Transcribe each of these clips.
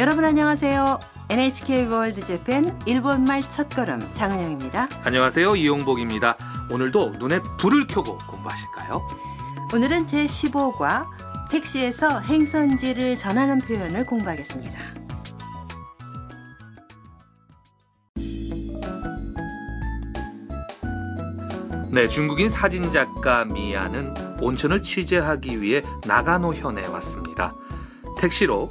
여러분 안녕하세요. NHK 월드 재팬 일본말 첫걸음 장은영입니다. 안녕하세요. 이용복입니다. 오늘도 눈에 불을 켜고 공부하실까요? 오늘은 제15과 택시에서 행선지를 전하는 표현을 공부하겠습니다. 네, 중국인 사진작가 미아는 온천을 취재하기 위해 나가노현에 왔습니다. 택시로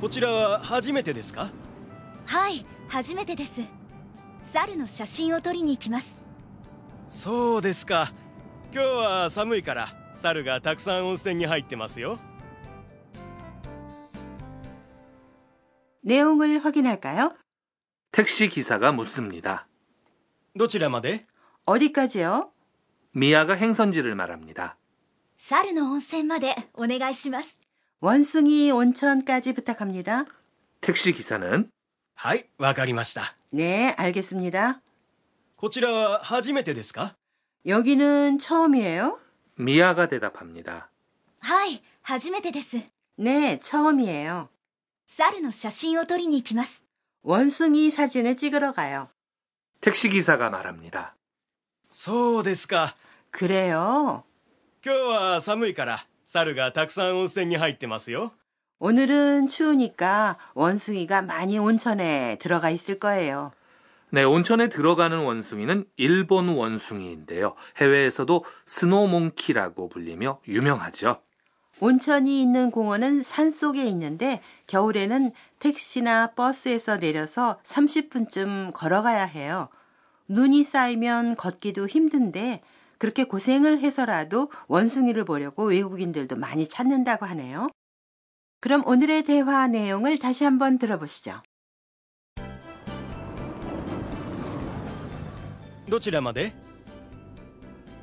こちらは初めてですかはい初めてです猿の写真を撮りに行きますそうですか今日は寒いから猿がたくさん温泉に入ってますよ 내용을 확인할까요? 택시 기사가 묻습니다. どちらまで 어디까지요? 미아가 행선지를 말합니다. 猿の温泉までお願いします 원숭이 온천까지 부탁합니다. 택시 기사는 はいわかりました 네, 알겠습니다. こちらは初めてですか 여기는 처음이에요? 미아가 대답합니다. はい初めてです 네, 처음이에요. 猿の写真を撮りに行きます 원숭이 사진을 찍으러 가요. 택시 기사가 말합니다. そうですか 그래요. 今日は寒いから 猿がたくさん温泉に入ってますよ 오늘은 추우니까 원숭이가 많이 온천에 들어가 있을 거예요. 네, 온천에 들어가는 원숭이는 일본 원숭이인데요. 해외에서도 스노몽키라고 불리며 유명하죠. 온천이 있는 공원은 산 속에 있는데 겨울에는 택시나 버스에서 내려서 30분쯤 걸어가야 해요. 눈이 쌓이면 걷기도 힘든데 그렇게 고생을 해서라도 원숭이를 보려고 외국인들도 많이 찾는다고 하네요. 그럼 오늘의 대화 내용을 다시 한번 들어보시죠. どちらまで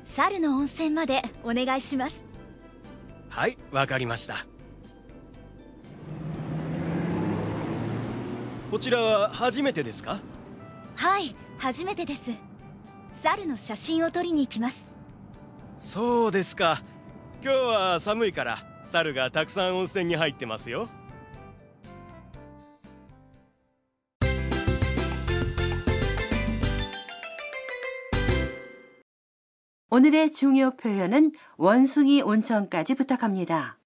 猿の温泉までお願いしますはいわかりましたこちらは初めてですかはい初めてです 猿の写真を撮りに行きますそうですか今日は寒いから猿がたくさん温泉に入ってますよ 오늘의 중요 표현은 원숭이 온천까지 부탁합니다.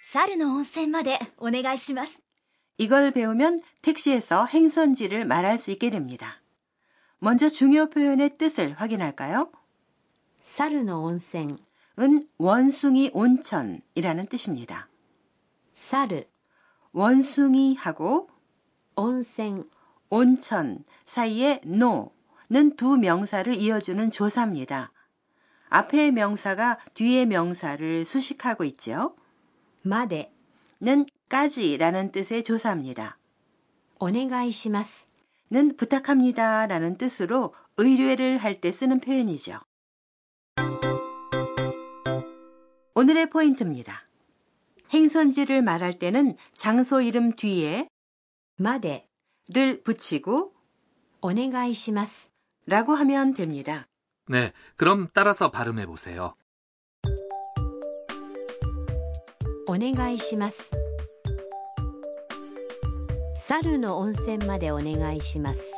猿の温泉までお願いします 이걸 배우면 택시에서 행선지를 말할 수 있게 됩니다. 먼저 중요 표현의 뜻을 확인할까요? 사르노 온센은 원숭이 온천이라는 뜻입니다. 사르 원숭이하고 온센 온천 사이에 노는 두 명사를 이어주는 조사입니다. 앞의 명사가 뒤의 명사를 수식하고 있죠. 마데는 까지라는 뜻의 조사입니다. 오네가이시마스 는 부탁합니다 라는 뜻으로 의뢰를 할 때 쓰는 표현이죠. 오늘의 포인트입니다. 행선지를 말할 때는 장소 이름 뒤에 마데를 붙이고 오네가이시마스 라고 하면 됩니다. 네, 그럼 따라서 발음해 보세요. 오네가이시마스 猿の温泉までお願いします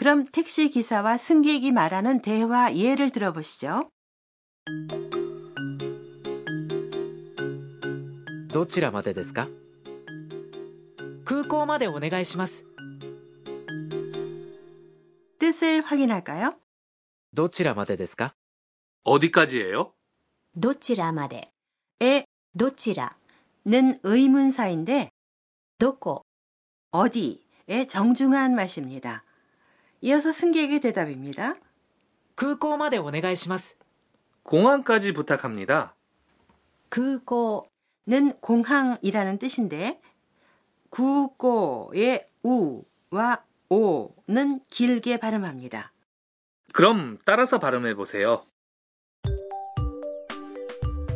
그럼 택시 기사와 승객이 말하는 대화 예를 들어보시죠. どちらまでですか空港までお願いします。 뜻을 확인할까요? どちらまでですか 어디까지예요? どちらまで 에 どちら 는 의문사인데 どこ 어디의 정중한 맛입니다. 이어서 승객의 대답입니다. 空港までお願いします 공항까지 부탁합니다. 空港 는 공항이라는 뜻인데 구고의 우와 오는 길게 발음합니다. 그럼 따라서 발음해 보세요.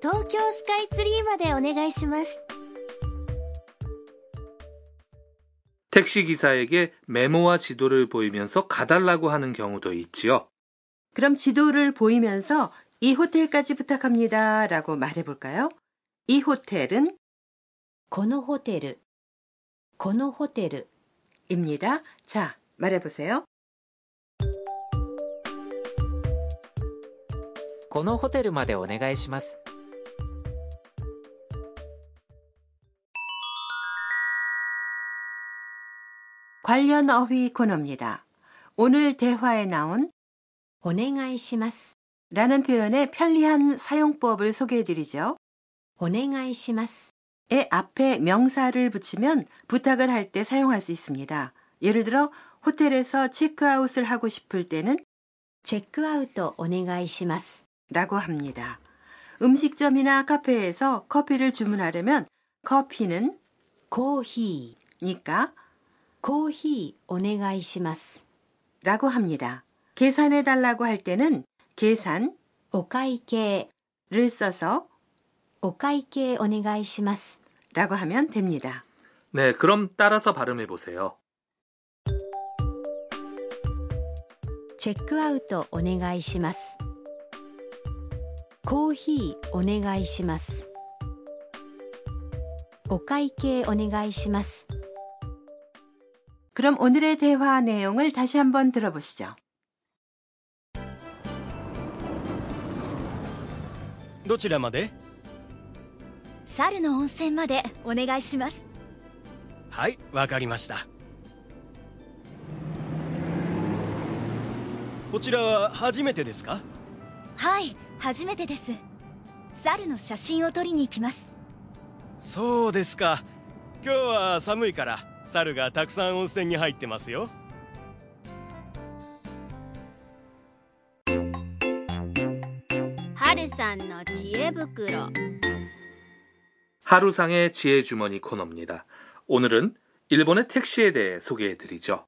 東京スカイツリーまでお願いします 택시 기사에게 메모와 지도를 보이면서 가달라고 하는 경우도 있지요. 그럼 지도를 보이면서 이 호텔까지 부탁합니다. 라고 말해 볼까요? 이 호텔은 ーこのホテルこのホテル 입니다. 자, 말해 보세요. このホテルまでお願いします 관련 어휘 코너입니다. 오늘 대화에 나온 오네가이시마스 라는 표현의 편리한 사용법을 소개해 드리죠. 오네가이시마스 에 앞에 명사를 붙이면 부탁을 할 때 사용할 수 있습니다. 예를 들어 호텔에서 체크아웃을 하고 싶을 때는 체크아웃 오네가이시마스 라고 합니다. 음식점이나 카페에서 커피를 주문하려면 커피는 코히니까 코히 오네가이시마스 라고 합니다. 계산해 달라고 할 때는 계산 오카이케를 써서 오카이케 오네가이시마스 라고 하면 됩니다. 네, 그럼 따라서 발음해 보세요. 체크아웃 오네가이시마스 코히 오네가이시마스 오카이케 오네가이시마스 그럼 오늘의 대화 내용을 다시 한번 들어보시죠. どちらまで猿の温泉までお願いしますはいわかりましたこちらは初めてですかはい初めてです猿の写真を撮りに行きますそうですか今日は寒いから 猿がたくさん温泉に入ってますよはるさんの知恵袋 하루상의 지혜 주머니 코너입니다. 오늘은 일본의 택시에 대해 소개해 드리죠.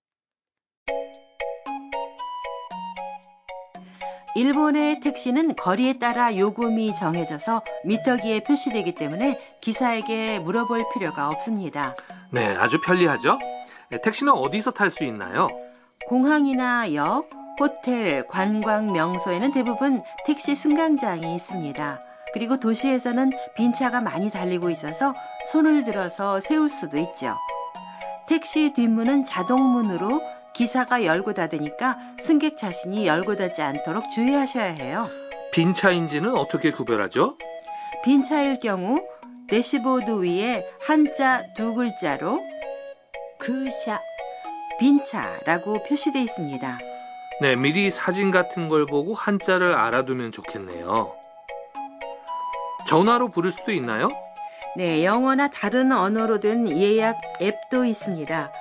일본의 택시는 거리에 따라 요금이 정해져서 미터기에 표시되기 때문에 기사에게 물어볼 필요가 없습니다. 네, 아주 편리하죠? 네, 택시는 어디서 탈 수 있나요? 공항이나 역, 호텔, 관광 명소에는 대부분 택시 승강장이 있습니다. 그리고 도시에서는 빈차가 많이 달리고 있어서 손을 들어서 세울 수도 있죠. 택시 뒷문은 자동문으로 기사가 열고 닫으니까 승객 자신이 열고 닫지 않도록 주의하셔야 해요. 빈 차인지는 어떻게 구별하죠? 빈 차일 경우 대시보드 위에 한자 두 글자로 空車 빈차라고 표시되어 있습니다. 네, 미리 사진 같은 걸 보고 한자를 알아두면 좋겠네요. 전화로 부를 수도 있나요? 네, 영어나 다른 언어로 된 예약 앱도 있습니다.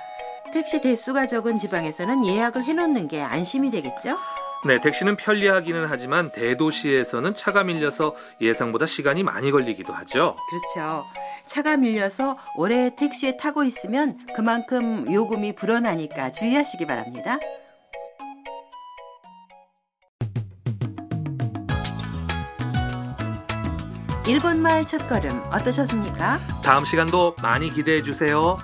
택시 대수가 적은 지방에서는 예약을 해놓는 게 안심이 되겠죠? 네, 택시는 편리하기는 하지만 대도시에서는 차가 밀려서 예상보다 시간이 많이 걸리기도 하죠. 그렇죠. 차가 밀려서 오래 택시에 타고 있으면 그만큼 요금이 불어나니까 주의하시기 바랍니다. 일본말 첫걸음 어떠셨습니까? 다음 시간도 많이 기대해 주세요.